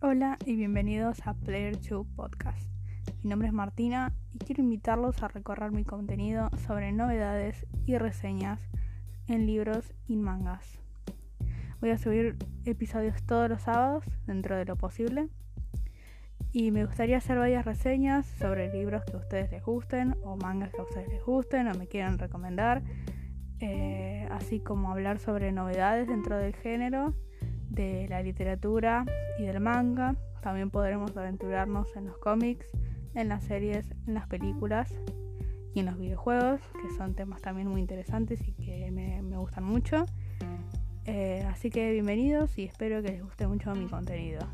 Hola y bienvenidos a Player 2 Podcast. Mi nombre es Martina y quiero invitarlos a recorrer mi contenido sobre novedades y reseñas en libros y mangas. Voy a subir episodios todos los sábados dentro de lo posible y me gustaría hacer varias reseñas sobre libros que a ustedes les gusten o mangas que a ustedes les gusten o me quieran recomendar, eh, así como hablar sobre novedades dentro del género, de la literatura y del manga. También podremos aventurarnos en los cómics, en las series, en las películas y en los videojuegos, que son temas también muy interesantes y que me, gustan mucho. Eh, así que bienvenidos y espero que les guste mucho mi contenido.